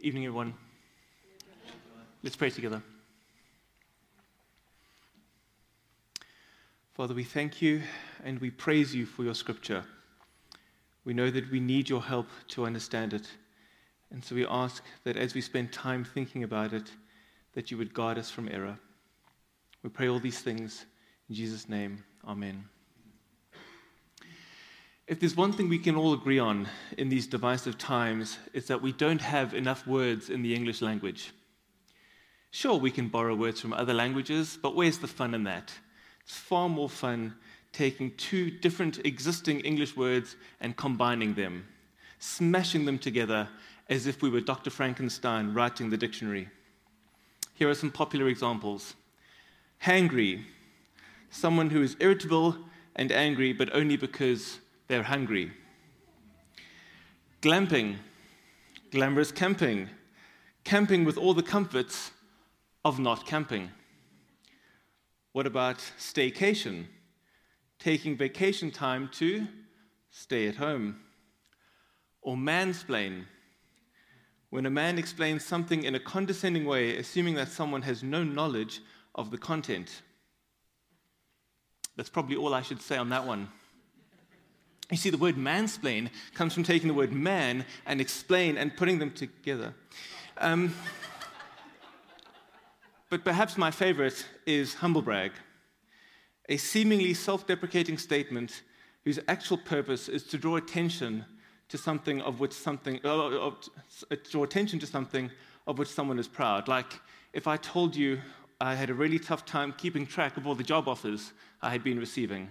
Evening, everyone. Let's pray together. Father, we thank you and we praise you for your scripture. We know that we need your help to understand it. And so we ask that as we spend time thinking about it, that you would guide us from error. We pray all these things in Jesus' name. Amen. If there's one thing we can all agree on in these divisive times, it's that we don't have enough words in the English language. Sure, we can borrow words from other languages, but where's the fun in that? It's far more fun taking two different existing English words and combining them, smashing them together as if we were Dr. Frankenstein writing the dictionary. Here are some popular examples hangry, someone who is irritable and angry, but only because they're hungry. Glamping, glamorous camping, camping with all the comforts of not camping. What about staycation? Taking vacation time to stay at home. Or mansplain, when a man explains something in a condescending way, assuming that someone has no knowledge of the content. That's probably all I should say on that one. You see, the word mansplain comes from taking the word man and explain and putting them together. Um, but perhaps my favorite is humblebrag, a seemingly self deprecating statement whose actual purpose is to draw attention to something of which something, uh, uh, draw attention to something of which someone is proud. Like if I told you I had a really tough time keeping track of all the job offers I had been receiving.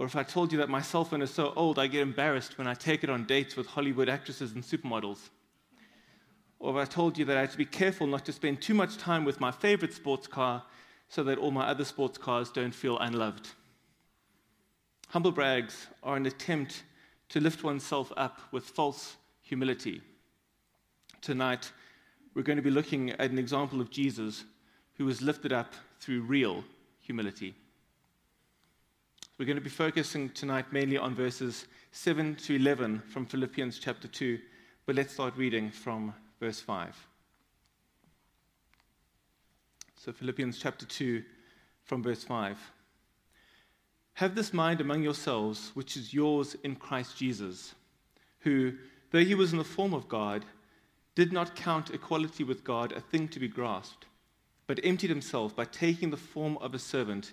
Or if I told you that my cell phone is so old I get embarrassed when I take it on dates with Hollywood actresses and supermodels. Or if I told you that I had to be careful not to spend too much time with my favorite sports car so that all my other sports cars don't feel unloved. Humble brags are an attempt to lift oneself up with false humility. Tonight, we're going to be looking at an example of Jesus who was lifted up through real humility. We're going to be focusing tonight mainly on verses 7 to 11 from Philippians chapter 2, but let's start reading from verse 5. So, Philippians chapter 2, from verse 5. Have this mind among yourselves, which is yours in Christ Jesus, who, though he was in the form of God, did not count equality with God a thing to be grasped, but emptied himself by taking the form of a servant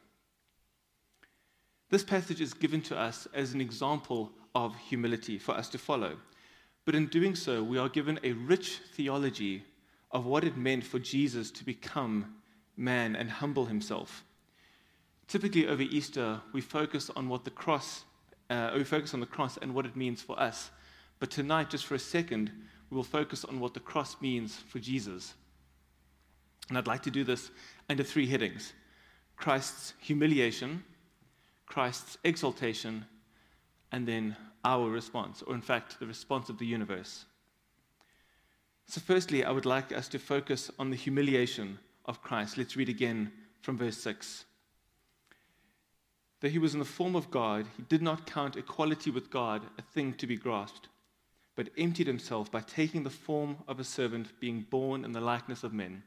This passage is given to us as an example of humility for us to follow. But in doing so, we are given a rich theology of what it meant for Jesus to become man and humble himself. Typically, over Easter, we focus on what the cross, uh, we focus on the cross and what it means for us. But tonight, just for a second, we will focus on what the cross means for Jesus. And I'd like to do this under three headings Christ's humiliation, Christ's exaltation, and then our response, or in fact, the response of the universe. So, firstly, I would like us to focus on the humiliation of Christ. Let's read again from verse 6. Though he was in the form of God, he did not count equality with God a thing to be grasped, but emptied himself by taking the form of a servant, being born in the likeness of men.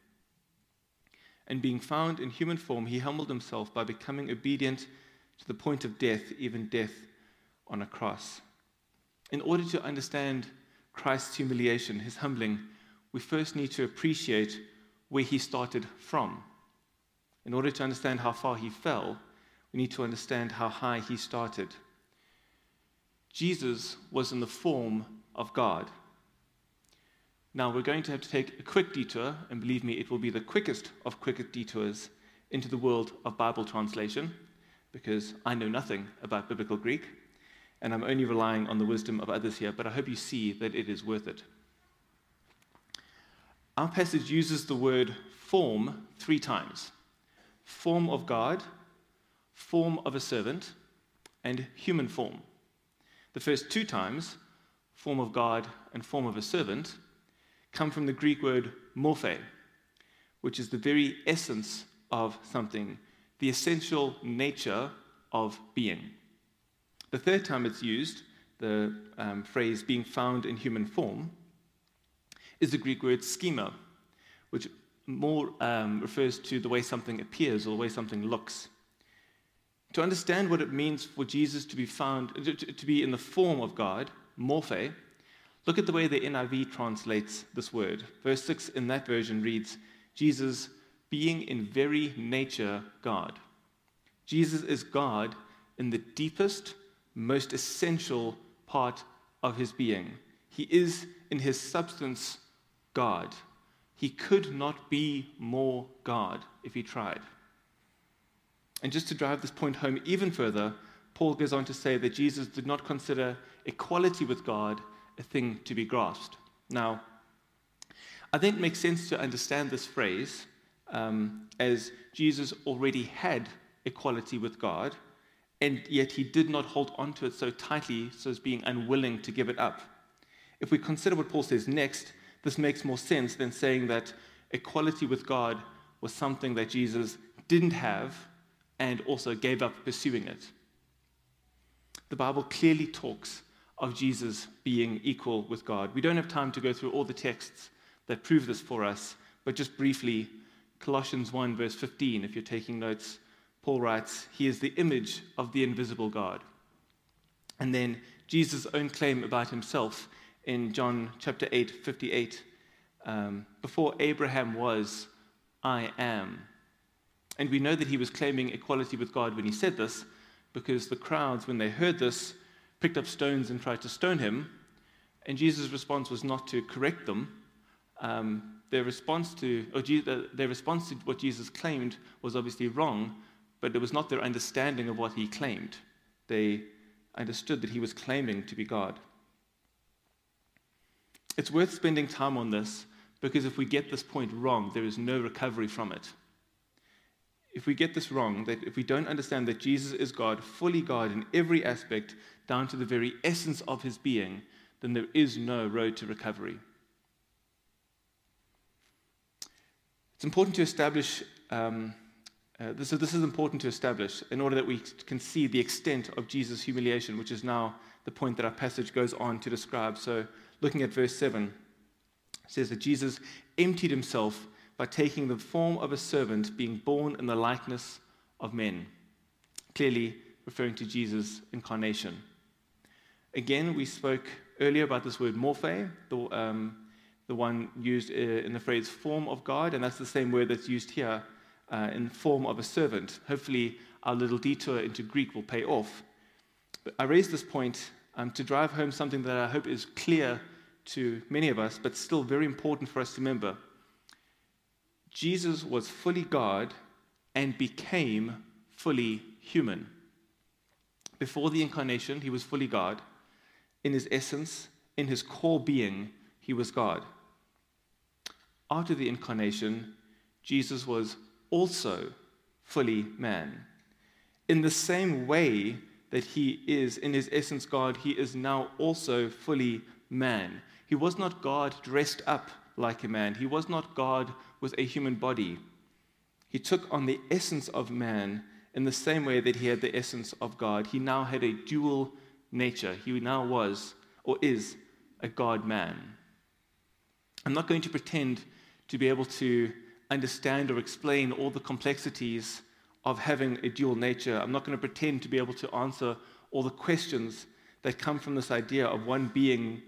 And being found in human form, he humbled himself by becoming obedient to the point of death, even death on a cross. In order to understand Christ's humiliation, his humbling, we first need to appreciate where he started from. In order to understand how far he fell, we need to understand how high he started. Jesus was in the form of God. Now, we're going to have to take a quick detour, and believe me, it will be the quickest of quick detours into the world of Bible translation because I know nothing about biblical Greek, and I'm only relying on the wisdom of others here, but I hope you see that it is worth it. our passage uses the word form three times form of God, form of a servant, and human form. The first two times, form of God and form of a servant, come from the Greek word morphe, which is the very essence of something, the essential nature of being. The third time it's used, the um, phrase being found in human form, is the Greek word schema, which more um, refers to the way something appears or the way something looks. To understand what it means for Jesus to be found, to, to be in the form of God, morphe, look at the way the NIV translates this word. Verse 6 in that version reads, Jesus being in very nature God. Jesus is God in the deepest, most essential part of his being. He is in his substance God. He could not be more God if he tried. And just to drive this point home even further, Paul goes on to say that Jesus did not consider equality with God a thing to be grasped. Now, I think it makes sense to understand this phrase um, as Jesus already had equality with God, and yet he did not hold on to it so tightly so as being unwilling to give it up. If we consider what Paul says next, this makes more sense than saying that equality with God was something that Jesus didn't have and also gave up pursuing it. The Bible clearly talks of Jesus being equal with God. We don't have time to go through all the texts that prove this for us, but just briefly, Colossians 1, verse 15, if you're taking notes, Paul writes, He is the image of the invisible God. And then Jesus' own claim about himself in John chapter 8, 58, um, before Abraham was, I am. And we know that he was claiming equality with God when he said this, because the crowds, when they heard this, picked up stones and tried to stone him. And Jesus' response was not to correct them. Um, their response to, or their response to what Jesus claimed was obviously wrong, but it was not their understanding of what he claimed. They understood that he was claiming to be God. It's worth spending time on this because if we get this point wrong, there is no recovery from it if we get this wrong, that if we don't understand that Jesus is God, fully God in every aspect, down to the very essence of his being, then there is no road to recovery. It's important to establish, um, uh, this, is, this is important to establish in order that we can see the extent of Jesus' humiliation, which is now the point that our passage goes on to describe. So, looking at verse 7, it says that Jesus emptied himself by taking the form of a servant, being born in the likeness of men. Clearly referring to Jesus' incarnation. Again, we spoke earlier about this word morphe, the, um, the one used uh, in the phrase form of God, and that's the same word that's used here uh, in form of a servant. Hopefully, our little detour into Greek will pay off. But I raise this point um, to drive home something that I hope is clear to many of us, but still very important for us to remember. Jesus was fully God and became fully human. Before the incarnation, he was fully God. In his essence, in his core being, he was God. After the incarnation, Jesus was also fully man. In the same way that he is, in his essence, God, he is now also fully man. He was not God dressed up like a man, he was not God with a human body. He took on the essence of man in the same way that he had the essence of God. He now had a dual nature. He now was, or is, a God man. I'm not going to pretend to be able to understand or explain all the complexities of having a dual nature. I'm not going to pretend to be able to answer all the questions that come from this idea of one being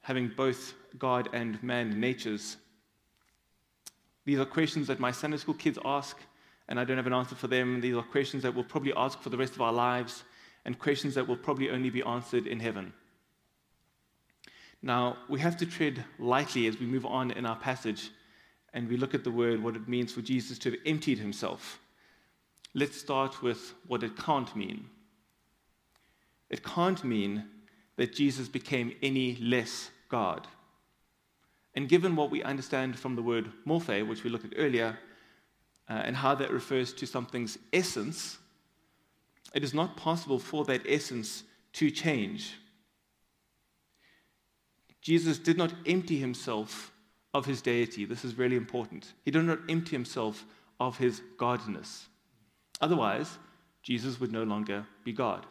having both God and man natures. These are questions that my Sunday school kids ask, and I don't have an answer for them. These are questions that we'll probably ask for the rest of our lives, and questions that will probably only be answered in heaven. Now, we have to tread lightly as we move on in our passage and we look at the word, what it means for Jesus to have emptied himself. Let's start with what it can't mean. It can't mean that Jesus became any less God. And given what we understand from the word morphe, which we looked at earlier, uh, and how that refers to something's essence, it is not possible for that essence to change. Jesus did not empty himself of his deity. This is really important. He did not empty himself of his godness. Otherwise, Jesus would no longer be God.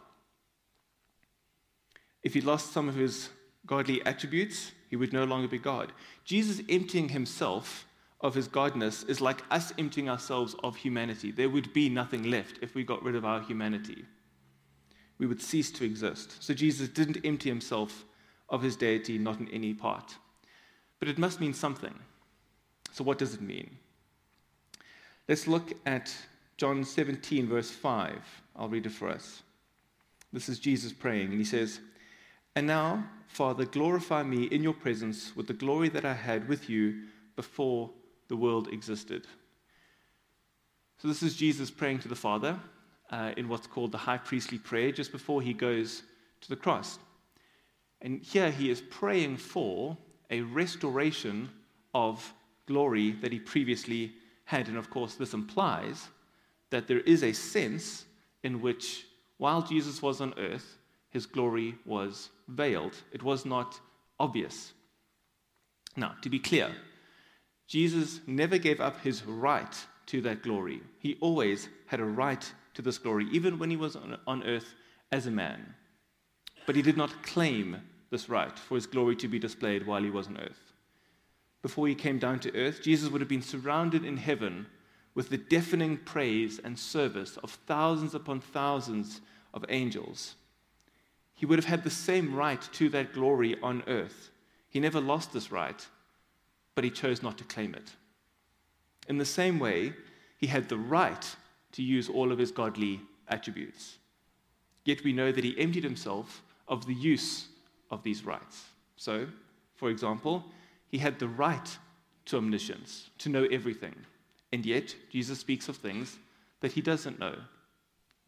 If he lost some of his godly attributes, he would no longer be God. Jesus emptying himself of his godness is like us emptying ourselves of humanity. There would be nothing left if we got rid of our humanity. We would cease to exist. So Jesus didn't empty himself of his deity, not in any part. But it must mean something. So, what does it mean? Let's look at John 17, verse 5. I'll read it for us. This is Jesus praying, and he says, And now, Father, glorify me in your presence with the glory that I had with you before the world existed. So, this is Jesus praying to the Father uh, in what's called the high priestly prayer just before he goes to the cross. And here he is praying for a restoration of glory that he previously had. And of course, this implies that there is a sense in which, while Jesus was on earth, his glory was veiled. It was not obvious. Now, to be clear, Jesus never gave up his right to that glory. He always had a right to this glory, even when he was on, earth as a man. But he did not claim this right for his glory to be displayed while he was on earth. Before he came down to earth, Jesus would have been surrounded in heaven with the deafening praise and service of thousands upon thousands of angels. He would have had the same right to that glory on earth. He never lost this right, but he chose not to claim it. In the same way, he had the right to use all of his godly attributes. Yet we know that he emptied himself of the use of these rights. So, for example, he had the right to omniscience, to know everything. And yet, Jesus speaks of things that he doesn't know.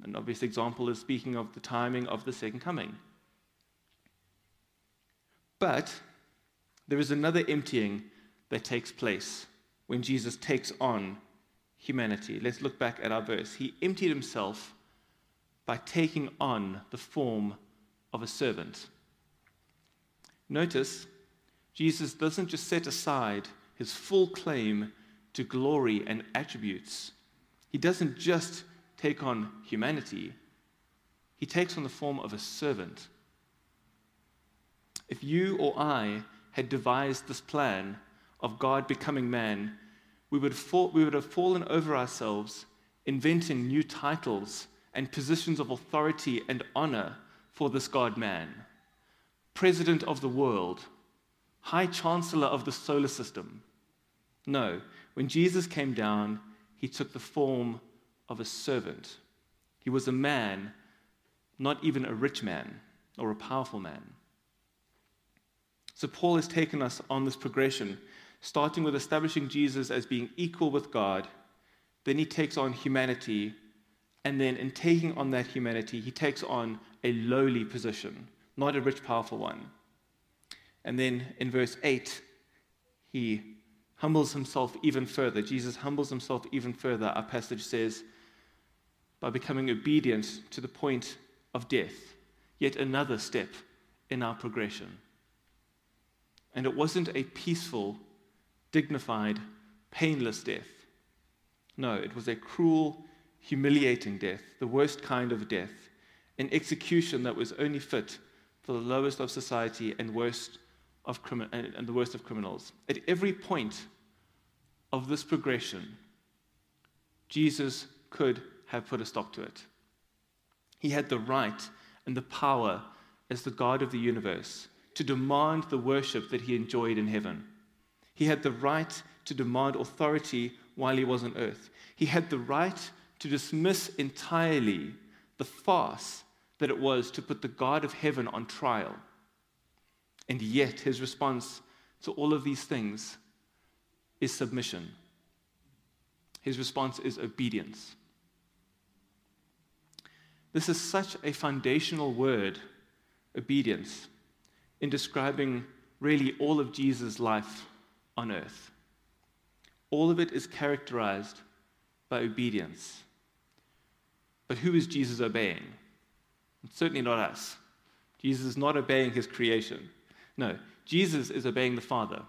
An obvious example is speaking of the timing of the second coming. But there is another emptying that takes place when Jesus takes on humanity. Let's look back at our verse. He emptied himself by taking on the form of a servant. Notice, Jesus doesn't just set aside his full claim to glory and attributes. He doesn't just take on humanity, he takes on the form of a servant. If you or I had devised this plan of God becoming man, we would, fall, we would have fallen over ourselves inventing new titles and positions of authority and honor for this God man. President of the world, High Chancellor of the solar system. No, when Jesus came down, he took the form of a servant. He was a man, not even a rich man or a powerful man. So Paul has taken us on this progression starting with establishing Jesus as being equal with God. Then he takes on humanity. And then, in taking on that humanity, he takes on a lowly position, not a rich, powerful one. And then in verse 8, he humbles himself even further. Jesus humbles himself even further, our passage says, by becoming obedient to the point of death. Yet another step in our progression. And it wasn't a peaceful dignified, painless death. No, it was a cruel, humiliating death, the worst kind of death, an execution that was only fit for the lowest of society and worst of crimi- and the worst of criminals. At every point of this progression, Jesus could have put a stop to it. He had the right and the power as the God of the universe to demand the worship that he enjoyed in heaven. He had the right to demand authority while he was on earth. He had the right to dismiss entirely the farce that it was to put the God of heaven on trial. And yet, his response to all of these things is submission. His response is obedience. This is such a foundational word, obedience, in describing really all of Jesus' life on earth. All of it is characterized by obedience. But who is Jesus obeying? It's certainly not us. Jesus is not obeying his creation. No, Jesus is obeying the Father.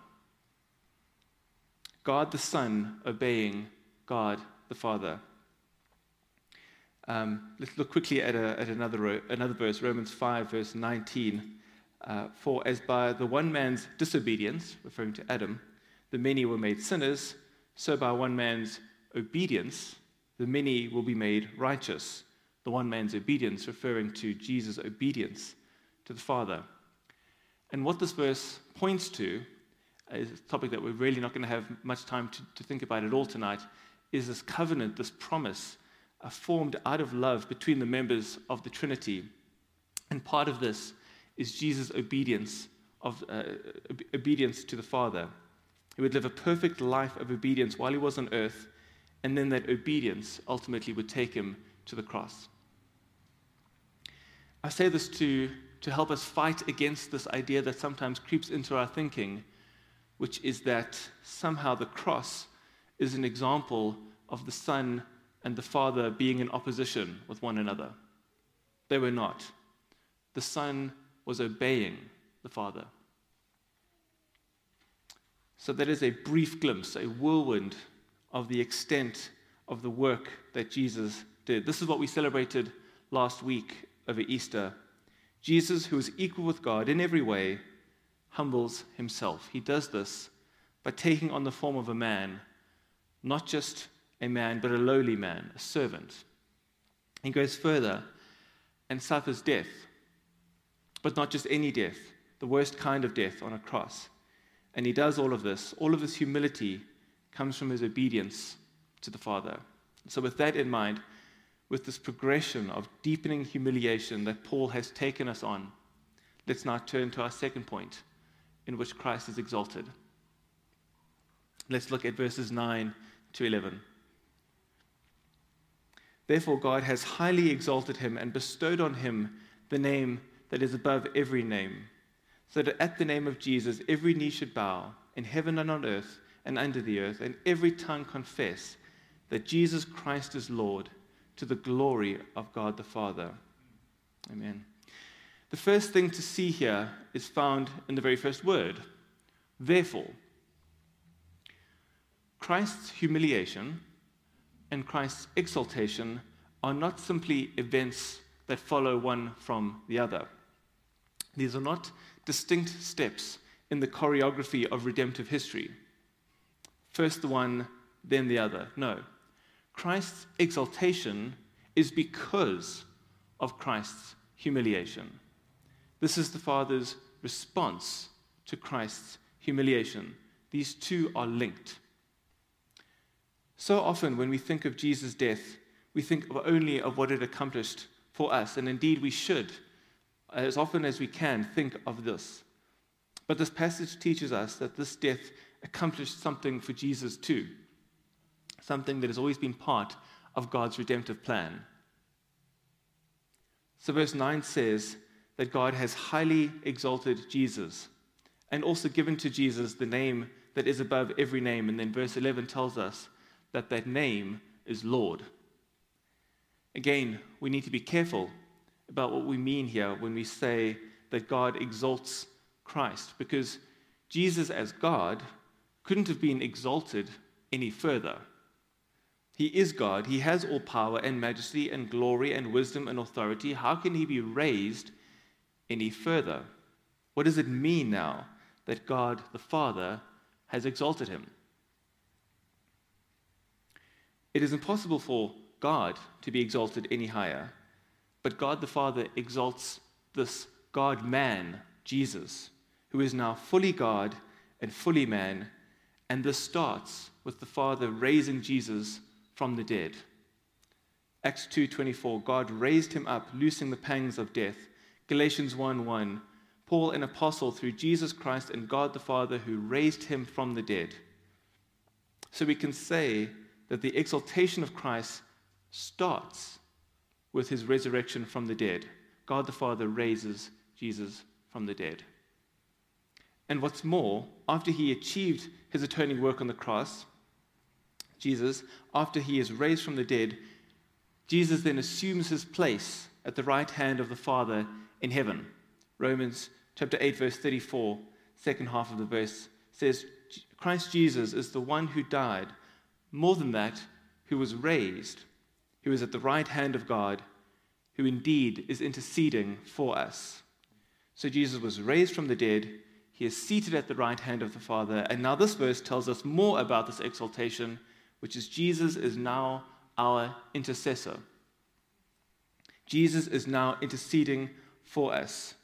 God the Son obeying God the Father. Um, let's look quickly at, a, at another, another verse, Romans 5, verse 19. Uh, For as by the one man's disobedience, referring to Adam, the many were made sinners, so by one man's obedience, the many will be made righteous. The one man's obedience, referring to Jesus' obedience to the Father. And what this verse points to is a topic that we're really not going to have much time to, to think about at all tonight, is this covenant, this promise uh, formed out of love between the members of the Trinity. And part of this is Jesus' obedience, of, uh, obedience to the Father. He would live a perfect life of obedience while he was on earth, and then that obedience ultimately would take him to the cross. I say this to, to help us fight against this idea that sometimes creeps into our thinking, which is that somehow the cross is an example of the Son and the Father being in opposition with one another. They were not. The Son was obeying the Father. So that is a brief glimpse, a whirlwind of the extent of the work that Jesus did. This is what we celebrated last week over Easter. Jesus, who is equal with God in every way, humbles himself. He does this by taking on the form of a man, not just a man, but a lowly man, a servant. He goes further and suffers death, but not just any death, the worst kind of death on a cross. And he does all of this. All of this humility comes from his obedience to the Father. So, with that in mind, with this progression of deepening humiliation that Paul has taken us on, let's now turn to our second point in which Christ is exalted. Let's look at verses 9 to 11. Therefore, God has highly exalted him and bestowed on him the name that is above every name, so that at the name of Jesus every knee should bow, in heaven and on earth and under the earth, and every tongue confess that Jesus Christ is Lord, to the glory of God the Father. Amen. The first thing to see here is found in the very first word, therefore. Christ's humiliation and Christ's exaltation are not simply events that follow one from the other. These are not distinct steps in the choreography of redemptive history. First the one, then the other. No. Christ's exaltation is because of Christ's humiliation. This is the Father's response to Christ's humiliation. These two are linked. So often, when we think of Jesus' death, we think only of what it accomplished for us, and indeed we should, as often as we can, think of this. But this passage teaches us that this death accomplished something for Jesus too, something that has always been part of God's redemptive plan. So, verse 9 says that God has highly exalted Jesus and also given to Jesus the name that is above every name. And then verse 11 tells us that that name is Lord. Again, we need to be careful about what we mean here when we say that God exalts Christ, because Jesus, as God, couldn't have been exalted any further. He is God, He has all power and majesty and glory and wisdom and authority. How can He be raised any further? What does it mean now that God the Father has exalted Him? It is impossible for God to be exalted any higher, but God the Father exalts this God man, Jesus, who is now fully God and fully man, and this starts with the Father raising Jesus from the dead. Acts 2:24 God raised him up loosing the pangs of death. Galatians 1:1 Paul an apostle through Jesus Christ and God the Father who raised him from the dead. So we can say that the exaltation of Christ starts with his resurrection from the dead. God the Father raises Jesus from the dead. And what's more, after he achieved his atoning work on the cross, Jesus, after he is raised from the dead, Jesus then assumes his place at the right hand of the Father in heaven. Romans chapter 8, verse 34, second half of the verse says, Christ Jesus is the one who died, more than that, who was raised, who is at the right hand of God, who indeed is interceding for us. So Jesus was raised from the dead, he is seated at the right hand of the Father, and now this verse tells us more about this exaltation, which is Jesus is now our intercessor. Jesus is now interceding for us.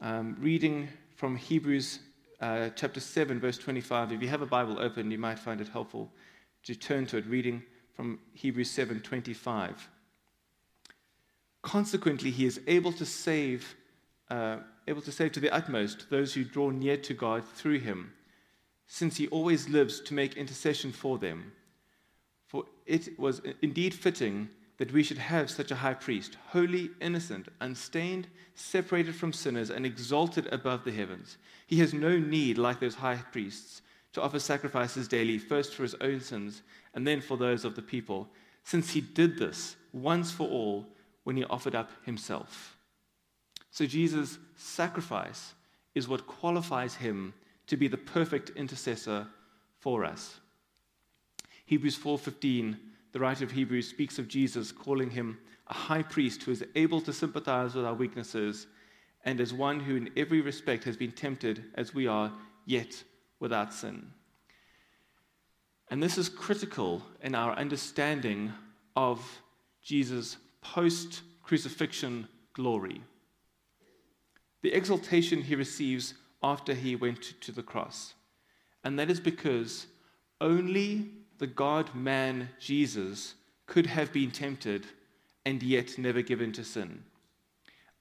Um, reading from Hebrews uh, chapter 7, verse 25. If you have a Bible open, you might find it helpful to turn to it, reading from Hebrews 7 25. Consequently, he is able to save, uh, able to save to the utmost those who draw near to God through him, since he always lives to make intercession for them. For it was indeed fitting that we should have such a high priest, holy, innocent, unstained, separated from sinners, and exalted above the heavens. He has no need, like those high priests, to offer sacrifices daily, first for his own sins and then for those of the people, since he did this once for all when he offered up himself. So Jesus' sacrifice is what qualifies him to be the perfect intercessor for us. Hebrews 4:15 the writer of Hebrews speaks of Jesus calling him a high priest who is able to sympathize with our weaknesses and as one who, in every respect, has been tempted as we are, yet without sin. And this is critical in our understanding of Jesus' post crucifixion glory. The exaltation he receives after he went to the cross. And that is because only the God man Jesus could have been tempted and yet never given to sin.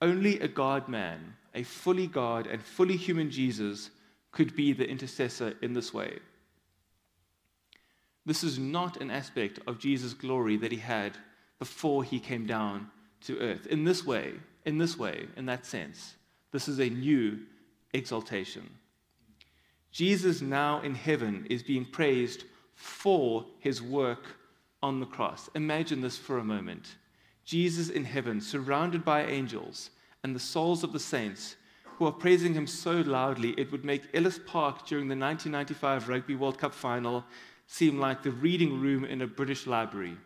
Only a God man, a fully God and fully human Jesus, could be the intercessor in this way. This is not an aspect of Jesus' glory that he had before he came down to earth. In this way, in this way, in that sense, this is a new exaltation. Jesus now in heaven is being praised for his work on the cross. Imagine this for a moment. Jesus in heaven, surrounded by angels and the souls of the saints who are praising him so loudly it would make Ellis Park during the 1995 Rugby World Cup final seem like the reading room in a British library.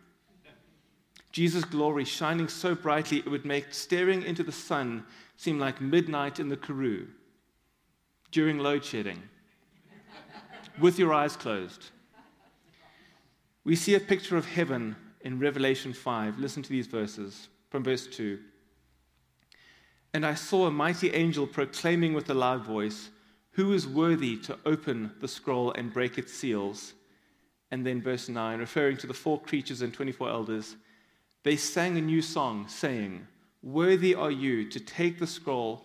Jesus' glory shining so brightly it would make staring into the sun seem like midnight in the Karoo during load shedding with your eyes closed. We see a picture of heaven in Revelation 5. Listen to these verses from verse 2. And I saw a mighty angel proclaiming with a loud voice, Who is worthy to open the scroll and break its seals? And then verse 9, referring to the four creatures and 24 elders, they sang a new song, saying, Worthy are you to take the scroll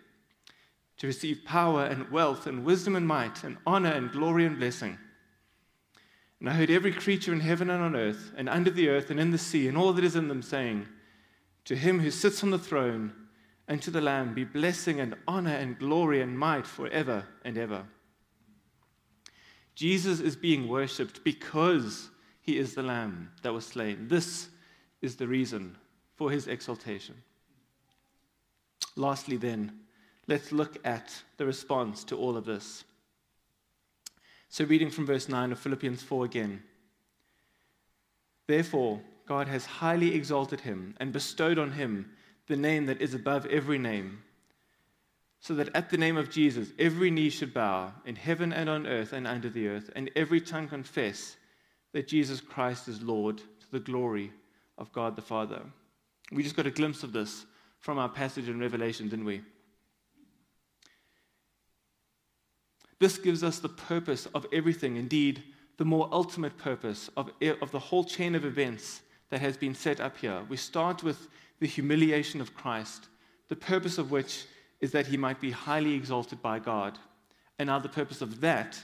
to receive power and wealth and wisdom and might and honor and glory and blessing. And I heard every creature in heaven and on earth, and under the earth and in the sea, and all that is in them, saying, To him who sits on the throne and to the Lamb be blessing and honor and glory and might forever and ever. Jesus is being worshipped because he is the Lamb that was slain. This is the reason for his exaltation. Lastly, then, let's look at the response to all of this. So, reading from verse 9 of Philippians 4 again. Therefore, God has highly exalted him and bestowed on him the name that is above every name, so that at the name of Jesus every knee should bow in heaven and on earth and under the earth, and every tongue confess that Jesus Christ is Lord to the glory of God the Father. We just got a glimpse of this from our passage in Revelation, didn't we? This gives us the purpose of everything, indeed, the more ultimate purpose of, of the whole chain of events that has been set up here. We start with the humiliation of Christ, the purpose of which is that he might be highly exalted by God. And now the purpose of that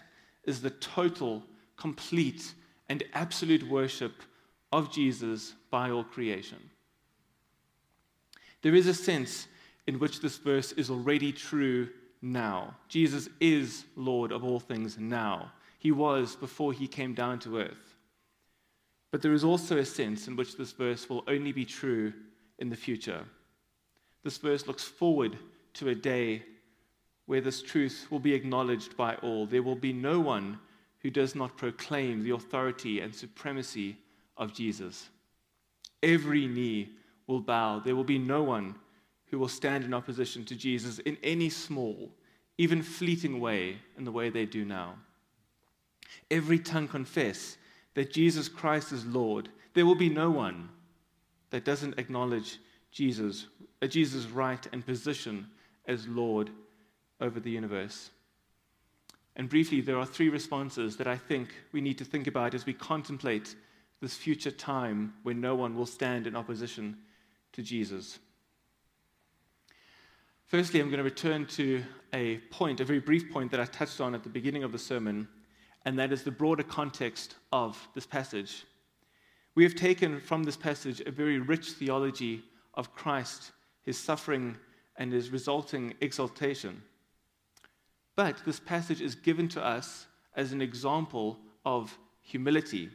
is the total, complete, and absolute worship of Jesus by all creation. There is a sense in which this verse is already true now. Jesus is Lord of all things now. He was before he came down to earth. But there is also a sense in which this verse will only be true in the future. This verse looks forward to a day where this truth will be acknowledged by all. There will be no one who does not proclaim the authority and supremacy of Jesus. Every knee will bow. There will be no one who will stand in opposition to Jesus in any small, even fleeting way in the way they do now. Every tongue confess that Jesus Christ is Lord. There will be no one that doesn't acknowledge Jesus, uh, Jesus' right and position as Lord over the universe. And briefly, there are three responses that I think we need to think about as we contemplate this future time when no one will stand in opposition to Jesus. Firstly, I'm going to return to a point, a very brief point that I touched on at the beginning of the sermon, and that is the broader context of this passage. We have taken from this passage a very rich theology of Christ, his suffering, and his resulting exaltation. But this passage is given to us as an example of humility.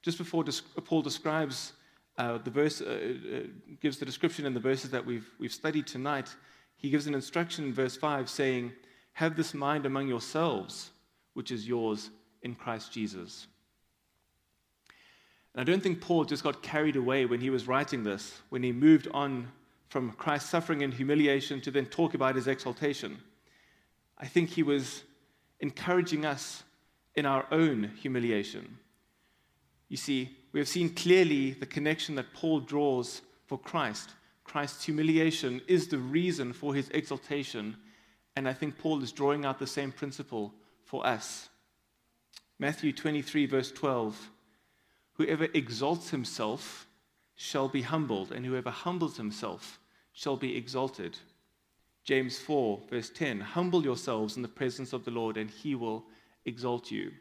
Just before Paul describes uh, the verse, uh, uh, gives the description in the verses that we've, we've studied tonight, he gives an instruction in verse 5 saying, Have this mind among yourselves, which is yours in Christ Jesus. And I don't think Paul just got carried away when he was writing this, when he moved on from Christ's suffering and humiliation to then talk about his exaltation. I think he was encouraging us in our own humiliation. You see, we have seen clearly the connection that Paul draws for Christ Christ's humiliation is the reason for his exaltation. And I think Paul is drawing out the same principle for us. Matthew 23, verse 12 Whoever exalts himself shall be humbled, and whoever humbles himself shall be exalted. James 4, verse 10 Humble yourselves in the presence of the Lord, and he will exalt you.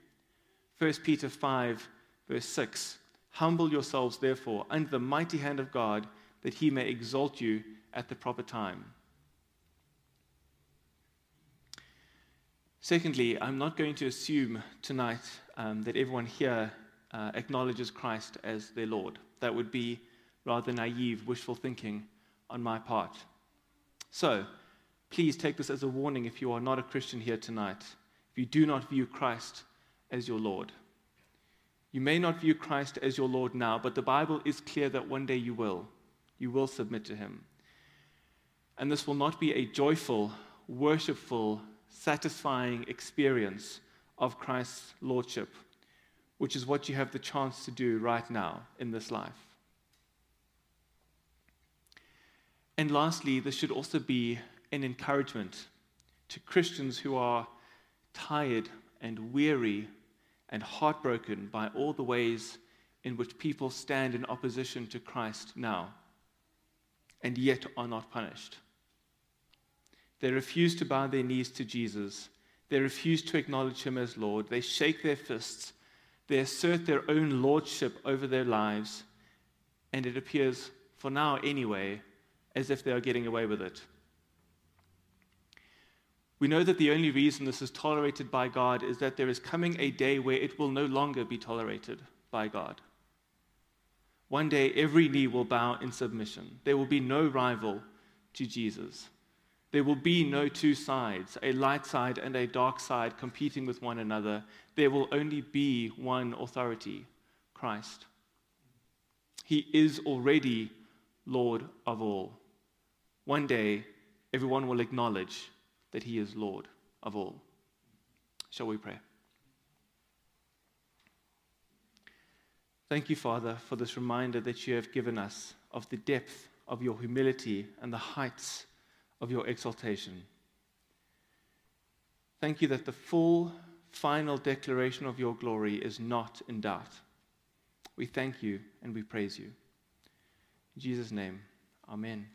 1 Peter 5, verse 6 Humble yourselves, therefore, under the mighty hand of God that he may exalt you at the proper time. Secondly, I'm not going to assume tonight um, that everyone here uh, acknowledges Christ as their Lord. That would be rather naive, wishful thinking on my part. So, please take this as a warning if you are not a Christian here tonight, if you do not view Christ as your Lord. You may not view Christ as your Lord now, but the Bible is clear that one day you will you will submit to him. And this will not be a joyful, worshipful, satisfying experience of Christ's Lordship, which is what you have the chance to do right now in this life. And lastly, this should also be an encouragement to Christians who are tired and weary and heartbroken by all the ways in which people stand in opposition to Christ now and yet are not punished. They refuse to bow their knees to Jesus. They refuse to acknowledge him as Lord. They shake their fists. They assert their own lordship over their lives. And it appears, for now anyway, as if they are getting away with it. We know that the only reason this is tolerated by God is that there is coming a day where it will no longer be tolerated by God. One day, every knee will bow in submission. There will be no rival to Jesus. There will be no two sides, a light side and a dark side competing with one another. There will only be one authority Christ. He is already Lord of all. One day, everyone will acknowledge that He is Lord of all. Shall we pray? Thank you, Father, for this reminder that you have given us of the depth of your humility and the heights of your exaltation. Thank you that the full, final declaration of your glory is not in doubt. We thank you and we praise you. In Jesus' name, amen.